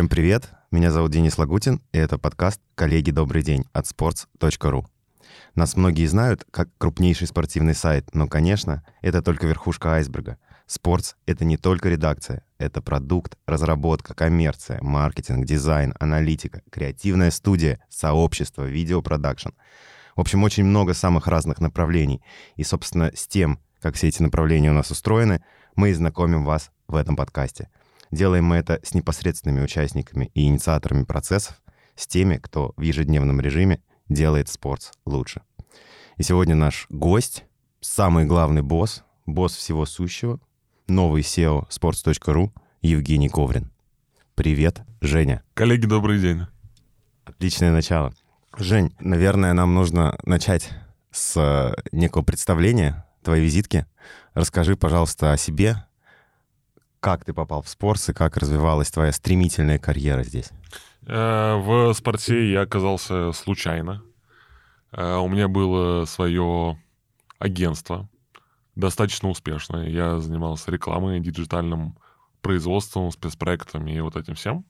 Всем привет, меня зовут Денис Лагутин, и это подкаст «Коллеги, добрый день» от sports.ru. Нас многие знают как крупнейший спортивный сайт, но, конечно, это только верхушка айсберга. Спортс — это не только редакция, это продукт, разработка, коммерция, маркетинг, дизайн, аналитика, креативная студия, сообщество, видеопродакшн. В общем, очень много самых разных направлений. И, собственно, с тем, как все эти направления у нас устроены, мы и знакомим вас в этом подкасте. Делаем мы это с непосредственными участниками и инициаторами процессов, с теми, кто в ежедневном режиме делает спорт лучше. И сегодня наш гость, самый главный босс, босс всего сущего, новый SEO sports.ru Евгений Коврин. Привет, Женя. Коллеги, добрый день. Отличное начало. Жень, наверное, нам нужно начать с э, некого представления твоей визитки. Расскажи, пожалуйста, о себе, как ты попал в спорт и как развивалась твоя стремительная карьера здесь. Э, в спорте я оказался случайно. Э, у меня было свое агентство, достаточно успешное. Я занимался рекламой, диджитальным производством, спецпроектами и вот этим всем.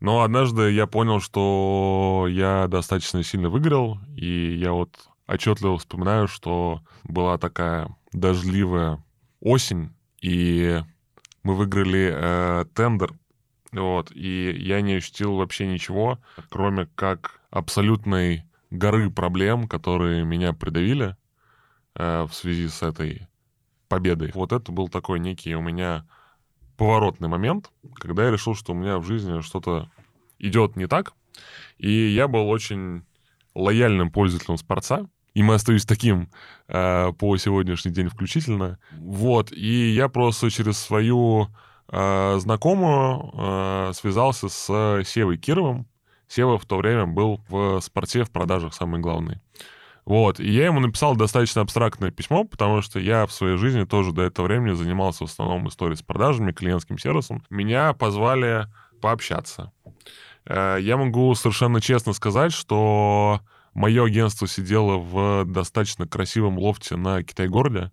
Но однажды я понял, что я достаточно сильно выиграл, и я вот отчетливо вспоминаю, что была такая дождливая осень, и мы выиграли э, тендер, вот, и я не ощутил вообще ничего, кроме как абсолютной горы проблем, которые меня придавили э, в связи с этой победой. Вот это был такой некий у меня поворотный момент, когда я решил, что у меня в жизни что-то идет не так. И я был очень лояльным пользователем спорца. И мы остаюсь таким э, по сегодняшний день включительно. Вот. И я просто через свою э, знакомую э, связался с Севой Кировым. Сева в то время был в спорте, в продажах самый главный. Вот, и я ему написал достаточно абстрактное письмо, потому что я в своей жизни тоже до этого времени занимался в основном историей с продажами, клиентским сервисом. Меня позвали пообщаться. Э, я могу совершенно честно сказать, что мое агентство сидело в достаточно красивом лофте на Китай-городе,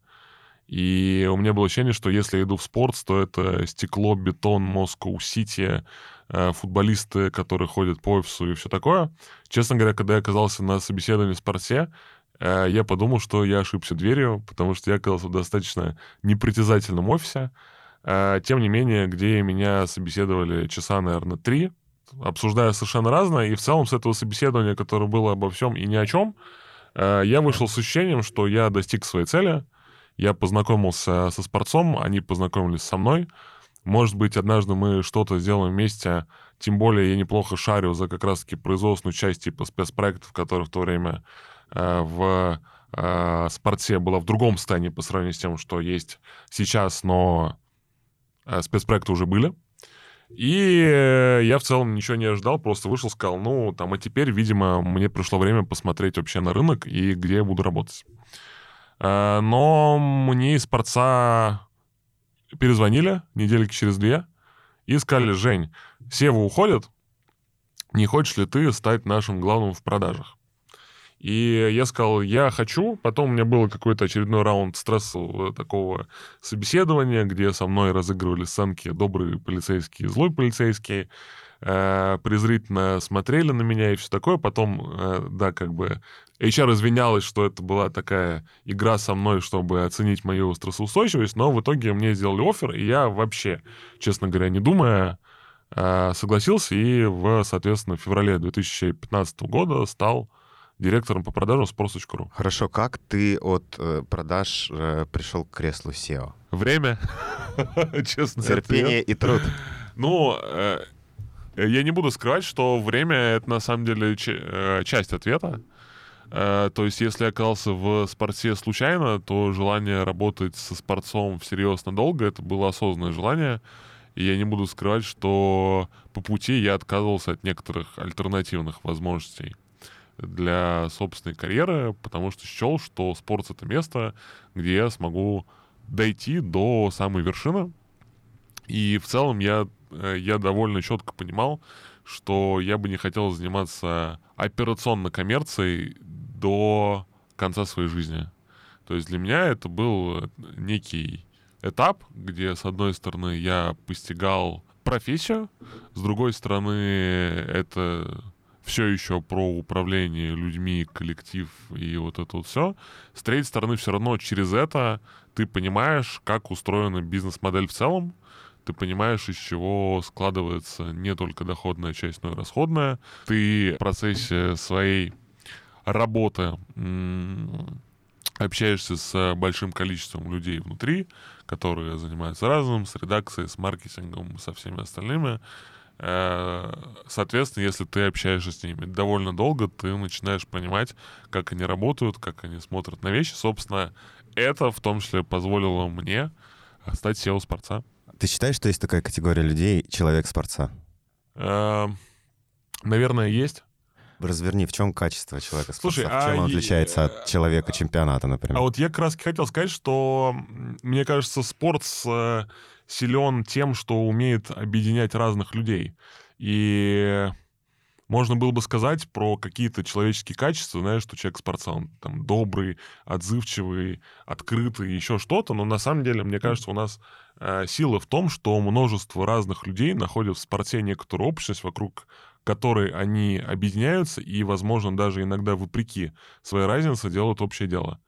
и у меня было ощущение, что если я иду в спорт, то это стекло, бетон, Москва-Сити, э, футболисты, которые ходят по офису и все такое. Честно говоря, когда я оказался на собеседовании в спорте, э, я подумал, что я ошибся дверью, потому что я оказался в достаточно непритязательном офисе. Э, тем не менее, где меня собеседовали часа, наверное, три, обсуждая совершенно разное, и в целом с этого собеседования, которое было обо всем и ни о чем, я вышел с ощущением, что я достиг своей цели — я познакомился со спортцом, они познакомились со мной. Может быть, однажды мы что-то сделаем вместе. Тем более я неплохо шарю за как раз-таки производственную часть типа спецпроектов, которые в то время э, в э, спорте была в другом состоянии по сравнению с тем, что есть сейчас, но э, спецпроекты уже были. И я в целом ничего не ожидал, просто вышел, сказал, ну, там, а теперь, видимо, мне пришло время посмотреть вообще на рынок и где я буду работать. Э, но мне из спорца перезвонили недельки через две и сказали, Жень, Сева уходит, не хочешь ли ты стать нашим главным в продажах? И я сказал, я хочу. Потом у меня был какой-то очередной раунд стрессового такого собеседования, где со мной разыгрывали сценки добрые полицейские, злой полицейский э, презрительно смотрели на меня и все такое. Потом, э, да, как бы HR извинялась, что это была такая игра со мной, чтобы оценить мою стрессоустойчивость, но в итоге мне сделали офер, и я вообще, честно говоря, не думая, э, согласился и в, соответственно, в феврале 2015 года стал директором по продажам sports.ru. Хорошо, как ты от э, продаж э, пришел к креслу SEO? Время, честно. Терпение и труд. Ну, э, я не буду скрывать, что время — это на самом деле э, часть ответа. Э, то есть, если я оказался в спорте случайно, то желание работать со спортцом всерьез надолго — это было осознанное желание. И я не буду скрывать, что по пути я отказывался от некоторых альтернативных возможностей для собственной карьеры, потому что счел, что спорт — это место, где я смогу дойти до самой вершины. И в целом я Э, я довольно четко понимал, что я бы не хотел заниматься операционной коммерцией до конца своей жизни. То есть для меня это был некий этап, где, с одной стороны, я постигал профессию, с другой стороны, это все еще про управление людьми, коллектив и вот это вот все. С третьей стороны, все равно через это ты понимаешь, как устроена бизнес-модель в целом, ты понимаешь, из чего складывается не только доходная часть, но и расходная. Ты в процессе своей работы общаешься с большим количеством людей внутри, которые занимаются разным, с редакцией, с маркетингом, со всеми остальными. Э, соответственно, если ты общаешься с ними довольно долго, ты начинаешь понимать, как они работают, как они смотрят на вещи. Собственно, это в том числе позволило мне стать SEO-спорца. Ты считаешь, что есть такая категория людей человек-спорца? Э, наверное, есть. Разверни, в чем качество человека Слушай, в чем а он отличается от человека чемпионата, например? А вот я как раз хотел сказать, что мне кажется, спорт э, силен тем, что умеет объединять разных людей. И можно было бы сказать про какие-то человеческие качества, знаешь, что человек спортсмен, он там добрый, отзывчивый, открытый, еще что-то, но на самом деле, мне кажется, у нас э, сила в том, что множество разных людей находят в спорте некоторую общность, вокруг которой они объединяются и, возможно, даже иногда вопреки своей разнице делают общее дело.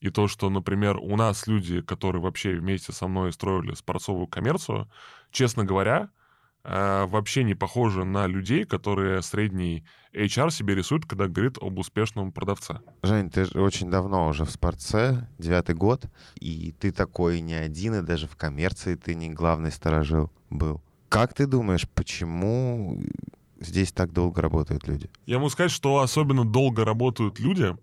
И то, что, например, у нас люди, которые вообще вместе со мной строили спортсовую коммерцию, честно говоря, э, вообще не похожи на людей, которые средний HR себе рисуют, когда говорит об успешном продавце. Жень, ты же очень давно уже в спортце, девятый год, и ты такой не один, и даже в коммерции ты не главный сторожил был. Как ты думаешь, почему здесь так долго работают люди? Я могу сказать, что особенно долго работают люди,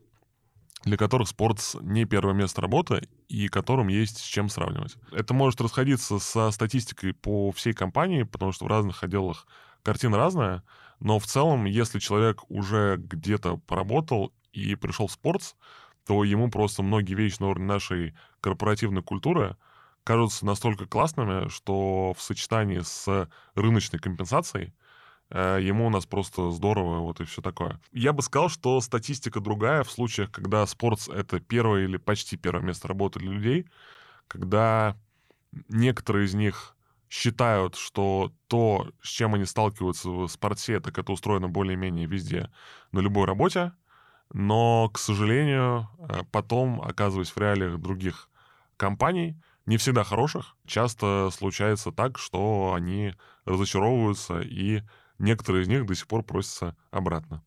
для которых спорт не первое место работы и которым есть с чем сравнивать. Это может расходиться со статистикой по всей компании, потому что в разных отделах картина разная, но в целом, если человек уже где-то поработал и пришел в спорт, то ему просто многие вещи на уровне нашей корпоративной культуры кажутся настолько классными, что в сочетании с рыночной компенсацией ему у нас просто здорово, вот и все такое. Я бы сказал, что статистика другая в случаях, когда спорт — это первое или почти первое место работы для людей, когда некоторые из них считают, что то, с чем они сталкиваются в спорте, так это устроено более-менее везде, на любой работе, но, к сожалению, э, потом, оказываясь в реалиях других компаний, не всегда хороших, часто случается так, что они разочаровываются и Некоторые из них до сих пор просятся обратно.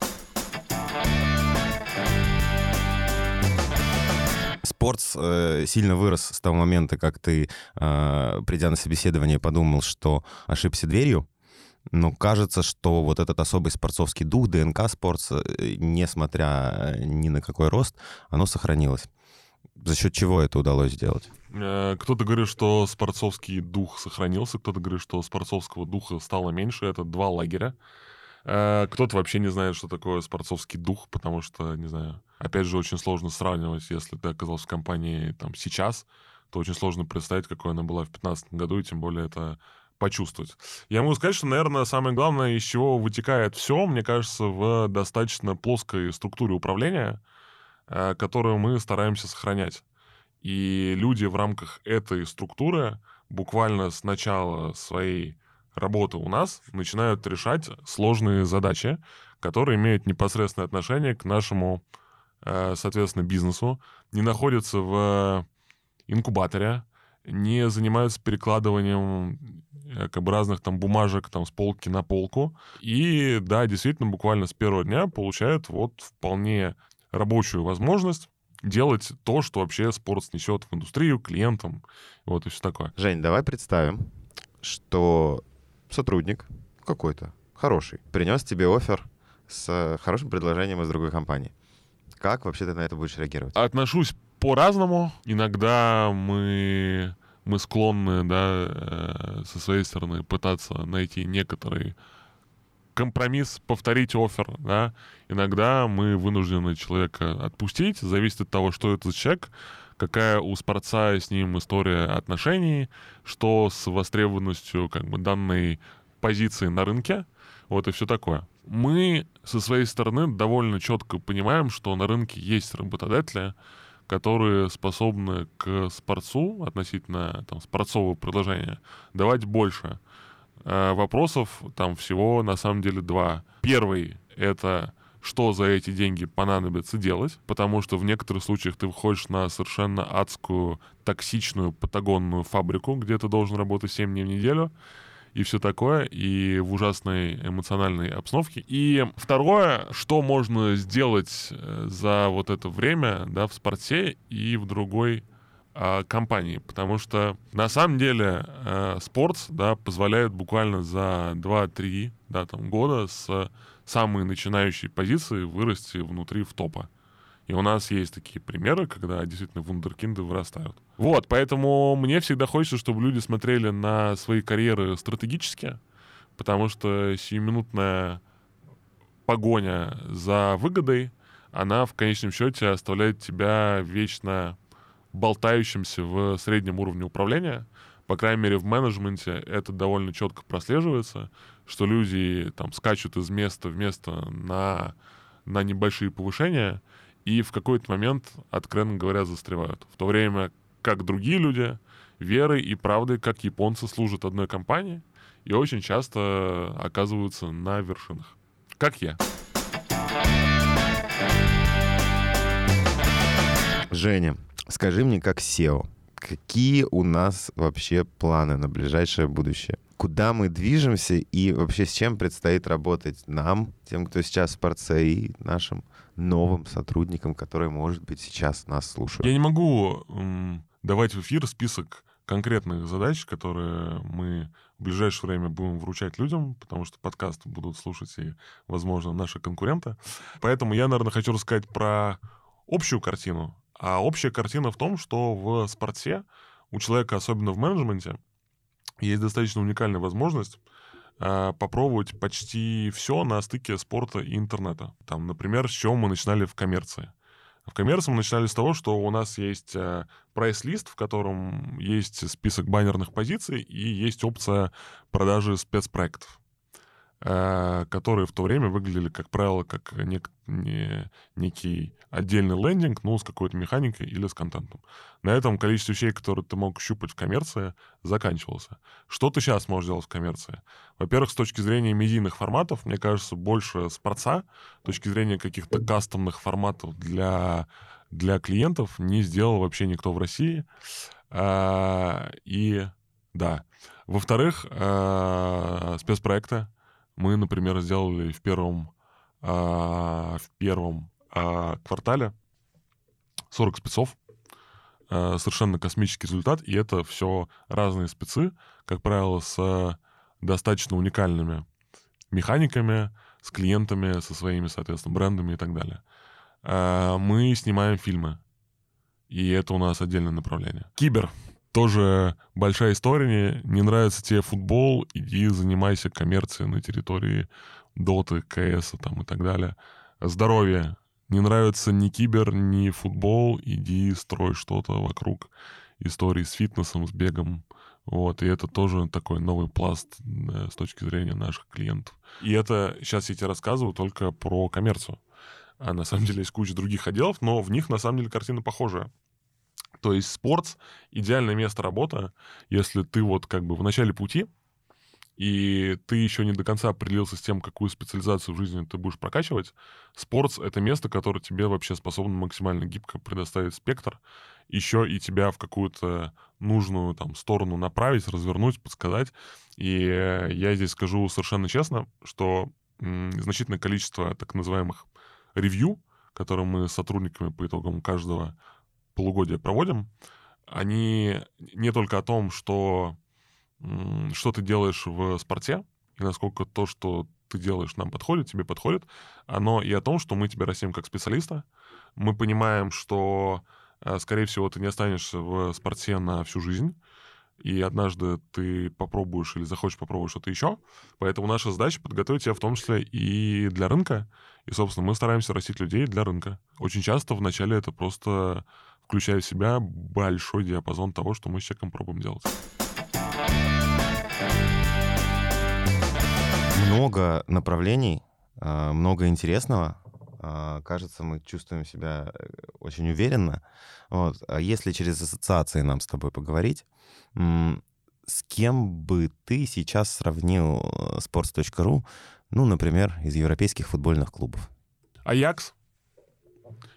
Спорт э, сильно вырос с того момента, как ты, э, придя на собеседование, подумал, что ошибся дверью. Но кажется, что вот этот особый спортсовский дух, ДНК спортс, э, несмотря ни на какой рост, оно сохранилось. За счет чего это удалось сделать? Э, кто-то говорит, что спортсовский дух сохранился, кто-то говорит, что спортсовского духа стало меньше. Это два лагеря. Э, кто-то вообще не знает, что такое спортсовский дух, потому что, не знаю, опять же, очень сложно сравнивать, если ты оказался в компании там сейчас, то очень сложно представить, какой она была в 2015 году, и тем более это почувствовать. Я могу сказать, что, наверное, самое главное, из чего вытекает все, мне кажется, в достаточно плоской структуре управления, которую мы стараемся сохранять. И люди в рамках этой структуры буквально с начала своей работы у нас начинают решать сложные задачи, которые имеют непосредственное отношение к нашему, э, соответственно, бизнесу, не находятся в инкубаторе, не занимаются перекладыванием э, как бы разных там бумажек там с полки на полку. И да, действительно, буквально с первого дня получают вот вполне рабочую возможность делать то, что вообще спорт снесет в индустрию, клиентам, вот и все такое. Жень, давай представим, что сотрудник какой-то, хороший, принес тебе офер с хорошим предложением из другой компании. Как вообще ты на это будешь реагировать? Отношусь по-разному. Иногда мы, мы склонны, да, э, со своей стороны пытаться найти некоторые компромисс, повторить офер, да. Иногда мы вынуждены человека отпустить, зависит от того, что это за человек, какая у спорца с ним история отношений, что с востребованностью как бы данной позиции на рынке, вот и все такое. Мы со своей стороны довольно четко понимаем, что на рынке есть работодатели, которые способны к спорцу относительно там, спортсового предложения давать больше. Э, вопросов там всего на самом деле два. Первый — это что за эти деньги понадобится делать, потому что в некоторых случаях ты выходишь на совершенно адскую, токсичную патагонную фабрику, где ты должен работать 7 дней в неделю, и все такое, и в ужасной эмоциональной обстановке. И второе, что можно сделать э, за вот это время, да, в спорте и в другой э, компании, потому что на самом деле э, да, позволяет буквально за 2-3, да, там, года с самой начинающей позиции вырасти внутри в топа. И у нас есть такие примеры, когда действительно вундеркинды вырастают. Вот, поэтому мне всегда хочется, чтобы люди смотрели на свои карьеры стратегически, потому что сиюминутная погоня за выгодой, она в конечном счете оставляет тебя вечно болтающимся в среднем уровне управления. По крайней мере, в менеджменте это довольно четко прослеживается, что люди там скачут из места в место на, на небольшие повышения и в какой-то момент, откровенно говоря, застревают. В то время как другие люди верой и правдой, как японцы, служат одной компании и очень часто оказываются на вершинах. Как я. Женя, скажи мне, как SEO, какие у нас вообще планы на ближайшее будущее? Куда мы движемся и вообще с чем предстоит работать нам, тем, кто сейчас в спорце, и нашим новым сотрудникам, которые, может быть, сейчас нас слушают? Я не могу давать в эфир список конкретных задач, которые мы в ближайшее время будем вручать людям, потому что подкаст будут слушать и, возможно, наши конкуренты. Поэтому я, наверное, хочу рассказать про общую картину. А общая картина в том, что в спорте у человека, особенно в менеджменте, есть достаточно уникальная возможность э, попробовать почти все на стыке спорта и интернета. Там, например, с чего мы начинали в коммерции. В коммерции мы начинали с того, что у нас есть э, прайс-лист, в котором есть список баннерных позиций и есть опция продажи спецпроектов. Э, которые в то время выглядели, как правило, как нек, не, некий отдельный лендинг, ну, с какой-то механикой или с контентом. На этом количество вещей, которые ты мог щупать в коммерции, заканчивался. Что ты сейчас можешь делать в коммерции? Во-первых, с точки зрения медийных форматов, мне кажется, больше спорца, с точки зрения каких-то кастомных форматов для, для клиентов не сделал вообще никто в России. А, и да. Во-вторых, а, спецпроекты мы, например, сделали в первом, а, в первом квартале 40 спецов. А, совершенно космический результат, и это все разные спецы, как правило, с достаточно уникальными механиками, с клиентами, со своими, соответственно, брендами и так далее. А, мы снимаем фильмы, и это у нас отдельное направление. Кибер тоже большая история. Не нравится тебе футбол, иди занимайся коммерцией на территории Доты, КС там, и так далее. Здоровье. Не нравится ни кибер, ни футбол, иди строй что-то вокруг истории с фитнесом, с бегом. Вот, и это тоже такой новый пласт да, с точки зрения наших клиентов. И это сейчас я тебе рассказываю только про коммерцию. А на самом деле есть куча других отделов, но в них на самом деле картина похожая. То есть спортс — идеальное место работы, если ты вот как бы в начале пути, и ты еще не до конца определился с тем, какую специализацию в жизни ты будешь прокачивать, спортс — это место, которое тебе вообще способно максимально гибко предоставить спектр, еще и тебя в какую-то нужную там сторону направить, развернуть, подсказать. И я здесь скажу совершенно честно, что значительное количество так называемых ревью, которые мы с сотрудниками по итогам каждого полугодия проводим, они не только о том, что, что ты делаешь в спорте, и насколько то, что ты делаешь, нам подходит, тебе подходит, оно и о том, что мы тебя растим как специалиста. Мы понимаем, что, э, скорее всего, ты не останешься в спорте на всю жизнь, и однажды ты попробуешь или захочешь попробовать что-то еще. Поэтому наша задача подготовить тебя в том числе и для рынка. И, собственно, мы стараемся растить людей для рынка. Очень часто вначале это просто включая в себя большой диапазон того, что мы с человеком пробуем делать. Много направлений, а, много интересного. А, кажется, мы чувствуем себя э, очень уверенно. Вот. А если через ассоциации нам с тобой поговорить, с кем бы ты сейчас сравнил э, sports.ru, ну, например, из европейских футбольных клубов? Аякс.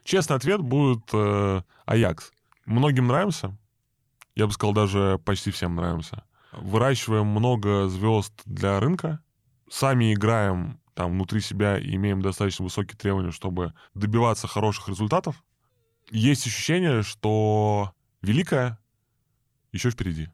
Честный ответ будет э, Аякс. Многим нравимся. Я бы сказал, даже почти всем нравимся. Выращиваем много звезд для рынка. Сами играем там внутри себя и имеем достаточно высокие требования, чтобы добиваться хороших результатов. Есть ощущение, что великое еще впереди.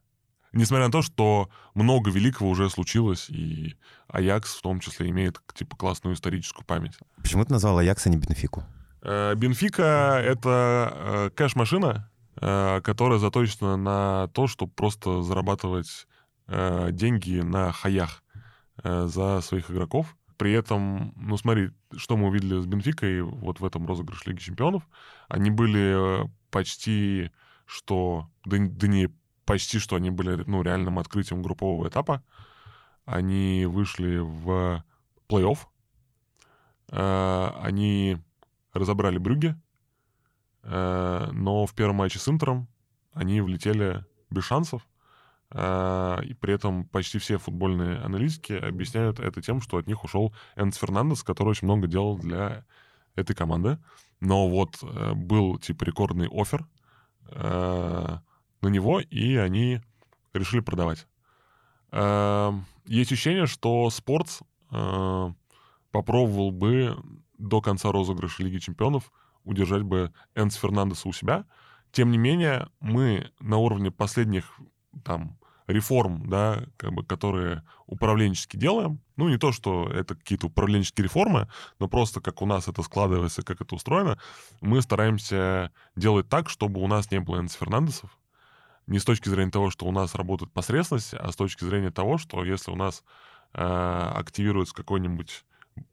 Несмотря на то, что много великого уже случилось, и Аякс в том числе имеет типа классную историческую память. Почему ты назвал Аякс, а не Бенфику? Э, Бенфика — это э, кэш-машина, которая заточена на то, чтобы просто зарабатывать деньги на хаях за своих игроков. При этом, ну смотри, что мы увидели с Бенфикой вот в этом розыгрыше Лиги Чемпионов. Они были почти что... Да, да не почти что они были ну, реальным открытием группового этапа. Они вышли в плей-офф. Э, они разобрали Брюги. Э, но в первом матче с Интером они влетели без шансов. Э, и при этом почти все футбольные аналитики объясняют это тем, что от них ушел Энс Фернандес, который очень много делал для этой команды. Но вот был типа рекордный офер на него, и они решили продавать. Есть ощущение, что Спортс э, попробовал бы до конца розыгрыша Лиги Чемпионов удержать бы Энс Фернандеса у себя. Тем не менее, мы на уровне последних там реформ, да, как бы, которые управленчески делаем, ну, не то, что это какие-то управленческие реформы, но просто как у нас это складывается, как это устроено, мы стараемся делать так, чтобы у нас не было Энс Фернандесов, не с точки зрения того, что у нас работает посредственность, а с точки зрения того, что если у нас э, активируется какой-нибудь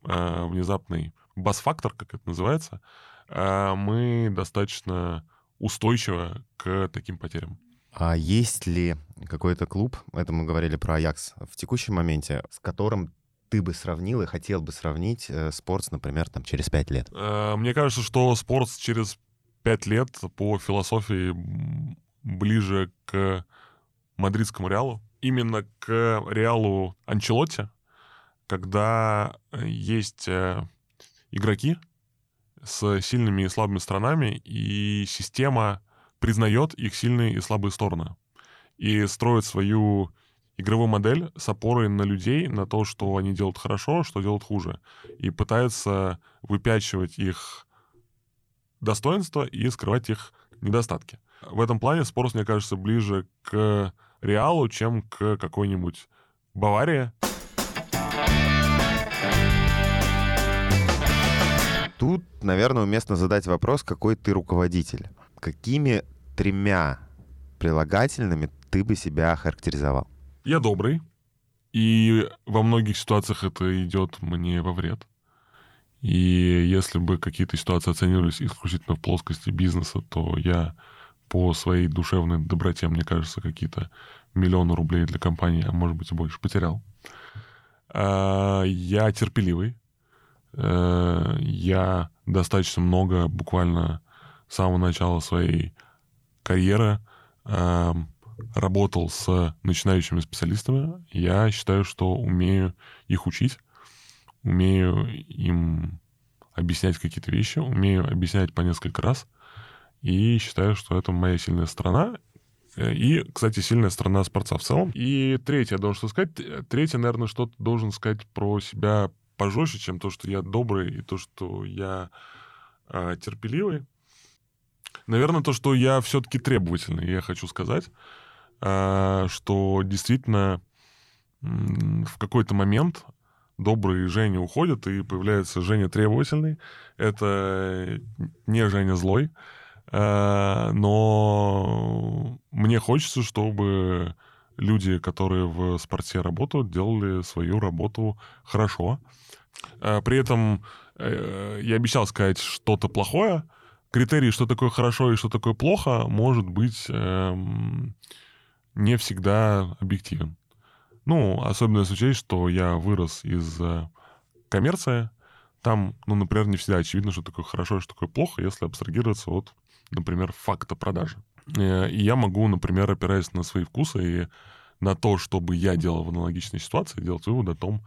э, внезапный бас-фактор, как это называется, мы достаточно устойчивы к таким потерям. А есть ли какой-то клуб, это мы говорили про Аякс, в текущем моменте, с которым ты бы сравнил и хотел бы сравнить э, спортс, например, там, через пять лет? Э, мне кажется, что спортс через пять лет по философии ближе к мадридскому Реалу, именно к Реалу Анчелотти, когда э, есть игроки с сильными и слабыми сторонами, и система признает их сильные и слабые стороны. И строит свою игровую модель с опорой на людей, на то, что они делают хорошо, что делают хуже. И пытается выпячивать их достоинства и скрывать их недостатки. В этом плане Спорс, мне кажется, ближе к Реалу, чем к какой-нибудь Баварии. Тут, наверное, уместно задать вопрос, какой ты руководитель. Какими тремя прилагательными ты бы себя характеризовал? Я добрый, и во многих ситуациях это идет мне во вред. И если бы какие-то ситуации оценивались исключительно в плоскости бизнеса, то я по своей душевной доброте, мне кажется, какие-то миллионы рублей для компании, а может быть и больше, потерял. А, я терпеливый. Э, я достаточно много, буквально с самого начала своей карьеры, работал с начинающими специалистами. Я считаю, что умею их учить, умею им объяснять какие-то вещи, умею объяснять по несколько раз – и считаю, что это моя сильная сторона. Э, и, кстати, сильная сторона спорта в целом. И третье, я должен что сказать. Третье, наверное, что-то должен сказать про себя пожестче, чем то, что я добрый, и то, что я э, терпеливый. Наверное, то, что я все-таки требовательный, я хочу сказать, э, что действительно э, в какой-то момент добрый Женя уходит, и появляется Женя требовательный. Это не Женя злой. Э, но мне хочется, чтобы люди, которые в спорте работают, делали свою работу хорошо. Э, при этом э, я обещал сказать что-то плохое. Критерий, что такое хорошо и что такое плохо, может быть эм, не всегда объективен. Ну, особенно если учесть, что я вырос из коммерции, там, ну, например, не всегда очевидно, что такое хорошо и что такое плохо, если абстрагироваться от например, факта продажи. Э, и я могу, например, опираясь на свои вкусы и на то, чтобы я делал в аналогичной ситуации, делать вывод о том,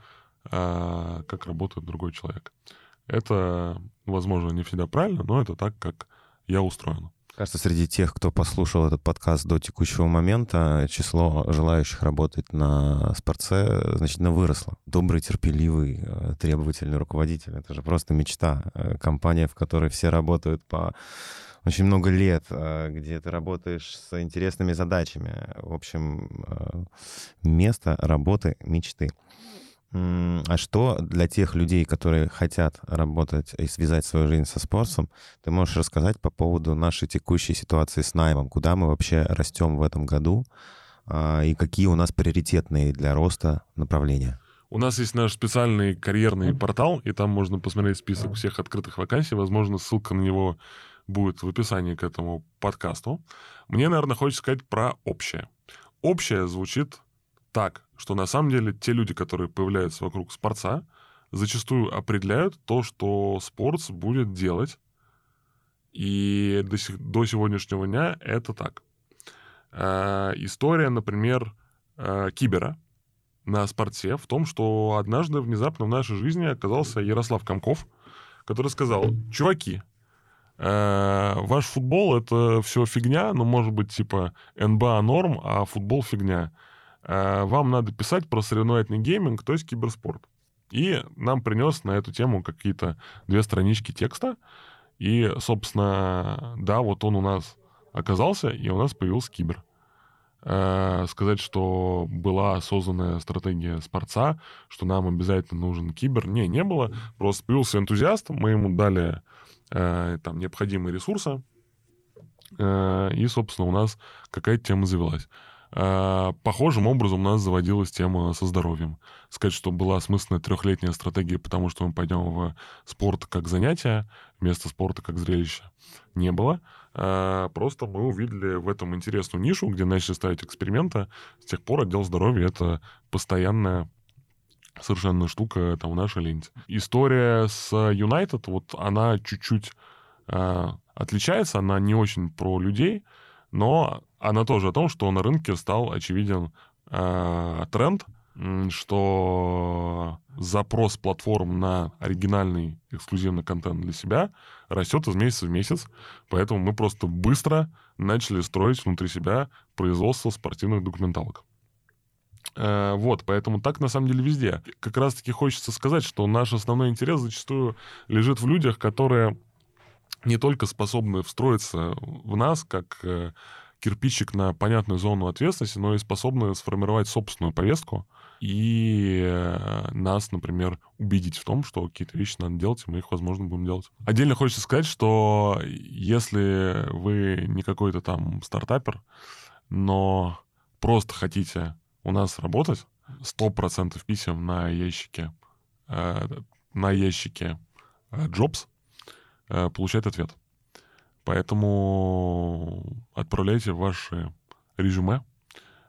а, как работает другой человек. Это, возможно, не всегда правильно, но это так, как я устроен. Кажется, среди тех, кто послушал этот подкаст до текущего момента, число желающих работать на спорце значительно выросло. Добрый, терпеливый, э, требовательный руководитель — это же просто мечта. Э, компания, в которой все работают по очень много лет, э, где ты работаешь с интересными задачами. В общем, место работы мечты. А что для тех людей, которые хотят работать и связать свою жизнь со спортом, ты можешь рассказать по поводу нашей текущей ситуации с наймом? Куда мы вообще растем в этом году? А, и какие у нас приоритетные для роста направления? У нас есть наш специальный карьерный портал, и там можно посмотреть список всех открытых вакансий. Возможно, ссылка на него будет в описании к этому подкасту. Мне, наверное, хочется сказать про общее. Общее звучит так, что на самом деле те люди, которые появляются вокруг спорца, зачастую определяют то, что спорт будет делать. И до, сих, до сегодняшнего дня это так. Э, история, например, э, Кибера на спорте в том, что однажды внезапно в нашей жизни оказался Ярослав Комков, который сказал, чуваки, ваш футбол это все фигня, ну, может быть, типа НБА норм, а футбол фигня. Э, вам надо писать про соревновательный гейминг, то есть киберспорт. И нам принес на эту тему какие-то две странички текста. И, собственно, да, вот он у нас оказался, и у нас появился кибер. Э, сказать, что была созданная стратегия спорца, что нам обязательно нужен кибер, не, не было. Просто появился энтузиаст, мы ему дали э, там необходимые ресурсы, э, и, собственно, у нас какая-то тема завелась. А, похожим образом у нас заводилась тема со здоровьем. Сказать, что была осмысленная трехлетняя стратегия, потому что мы пойдем в спорт как занятие, вместо спорта как зрелище, не было. Просто мы увидели в этом интересную нишу, где начали ставить эксперименты. С тех пор отдел здоровья — это постоянная совершенно штука там в нашей ленте. История с United, вот она чуть-чуть э, отличается, она не очень про людей, но она тоже о том, что на рынке стал очевиден э, тренд, что запрос платформ на оригинальный эксклюзивный контент для себя растет из месяца в месяц. Поэтому мы просто быстро начали строить внутри себя производство спортивных документалок. Э, вот, поэтому так на самом деле везде. Как раз-таки хочется сказать, что наш основной интерес зачастую лежит в людях, которые не только способны встроиться в нас, как э, кирпичик на понятную зону ответственности, но и способны сформировать собственную повестку и э, нас, например, убедить в том, что какие-то вещи надо делать, и мы их, возможно, будем делать. Отдельно хочется сказать, что если вы не какой-то там стартапер, но просто хотите у нас работать, 100% писем на ящике, э, на ящике Jobs получает ответ. Поэтому отправляйте ваши резюме.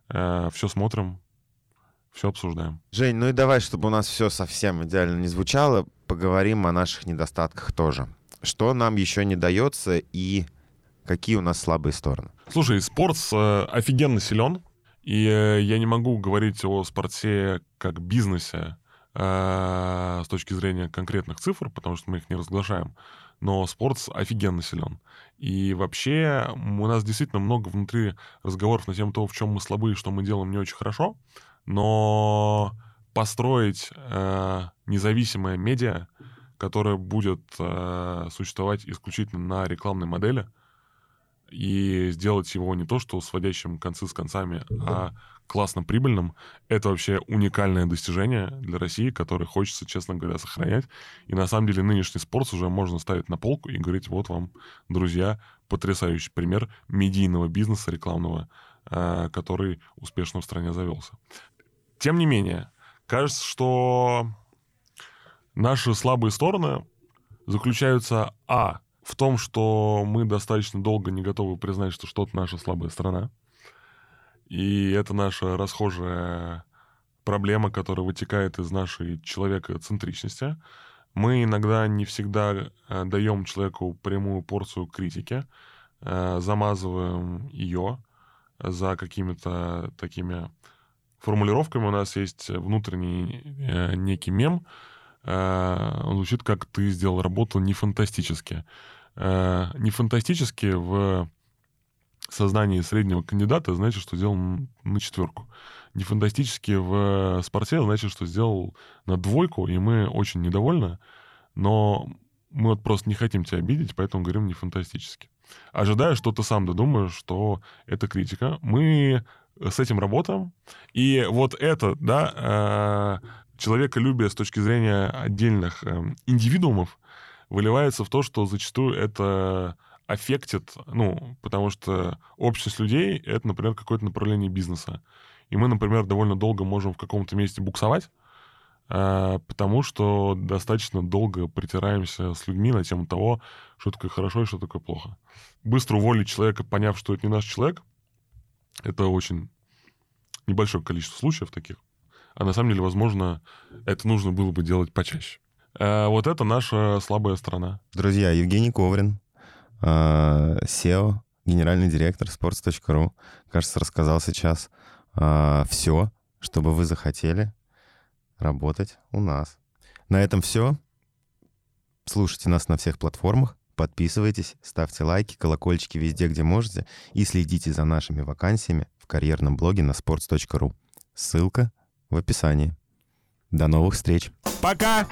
Э, все смотрим, все обсуждаем. Жень, ну и давай, чтобы у нас все совсем идеально не звучало, поговорим о наших недостатках тоже. Что нам еще не дается и какие у нас слабые стороны? Слушай, спорт э, офигенно силен, и э, я не могу говорить о спорте как бизнесе э, с точки зрения конкретных цифр, потому что мы их не разглашаем но спорт офигенно силен. И вообще у нас действительно много внутри разговоров на тему того, в чем мы слабы и что мы делаем не очень хорошо, но построить э, независимое медиа, которое будет э, существовать исключительно на рекламной модели, и сделать его не то, что сводящим концы с концами, а классно прибыльным, это вообще уникальное достижение для России, которое хочется, честно говоря, сохранять. И на самом деле нынешний спорт уже можно ставить на полку и говорить, вот вам, друзья, потрясающий пример медийного бизнеса рекламного, э, который успешно в стране завелся. Тем не менее, кажется, что наши слабые стороны заключаются, а, в том, что мы достаточно долго не готовы признать, что что-то наша слабая сторона. И это наша расхожая проблема, которая вытекает из нашей человекоцентричности. Мы иногда не всегда э, даем человеку прямую порцию критики, э, замазываем ее за какими-то такими формулировками у нас есть внутренний э, некий мем. Он звучит как «ты сделал работу не фантастически». Э, не фантастически в сознании среднего кандидата значит, что сделал на четверку. Не фантастически в спорте значит, что сделал на двойку, и мы очень недовольны, но мы вот просто не хотим тебя обидеть, поэтому говорим не фантастически. Ожидая, что ты сам додумаешь, что это критика. Мы с этим работаем. И вот это, да, э, человеколюбие с точки зрения отдельных э, индивидуумов выливается в то, что зачастую это аффектит, ну, потому что общность людей — это, например, какое-то направление бизнеса. И мы, например, довольно долго можем в каком-то месте буксовать, э, потому что достаточно долго притираемся с людьми на тему того, что такое хорошо и что такое плохо. Быстро уволить человека, поняв, что это не наш человек, это очень небольшое количество случаев таких. А на самом деле, возможно, это нужно было бы делать почаще. А вот это наша слабая сторона. Друзья, Евгений Коврин, SEO, а, генеральный директор sports.ru, кажется, рассказал сейчас а, все, чтобы вы захотели работать у нас. На этом все. Слушайте нас на всех платформах. Подписывайтесь, ставьте лайки, колокольчики везде, где можете, и следите за нашими вакансиями в карьерном блоге на sports.ru. Ссылка в описании. До новых встреч. Пока!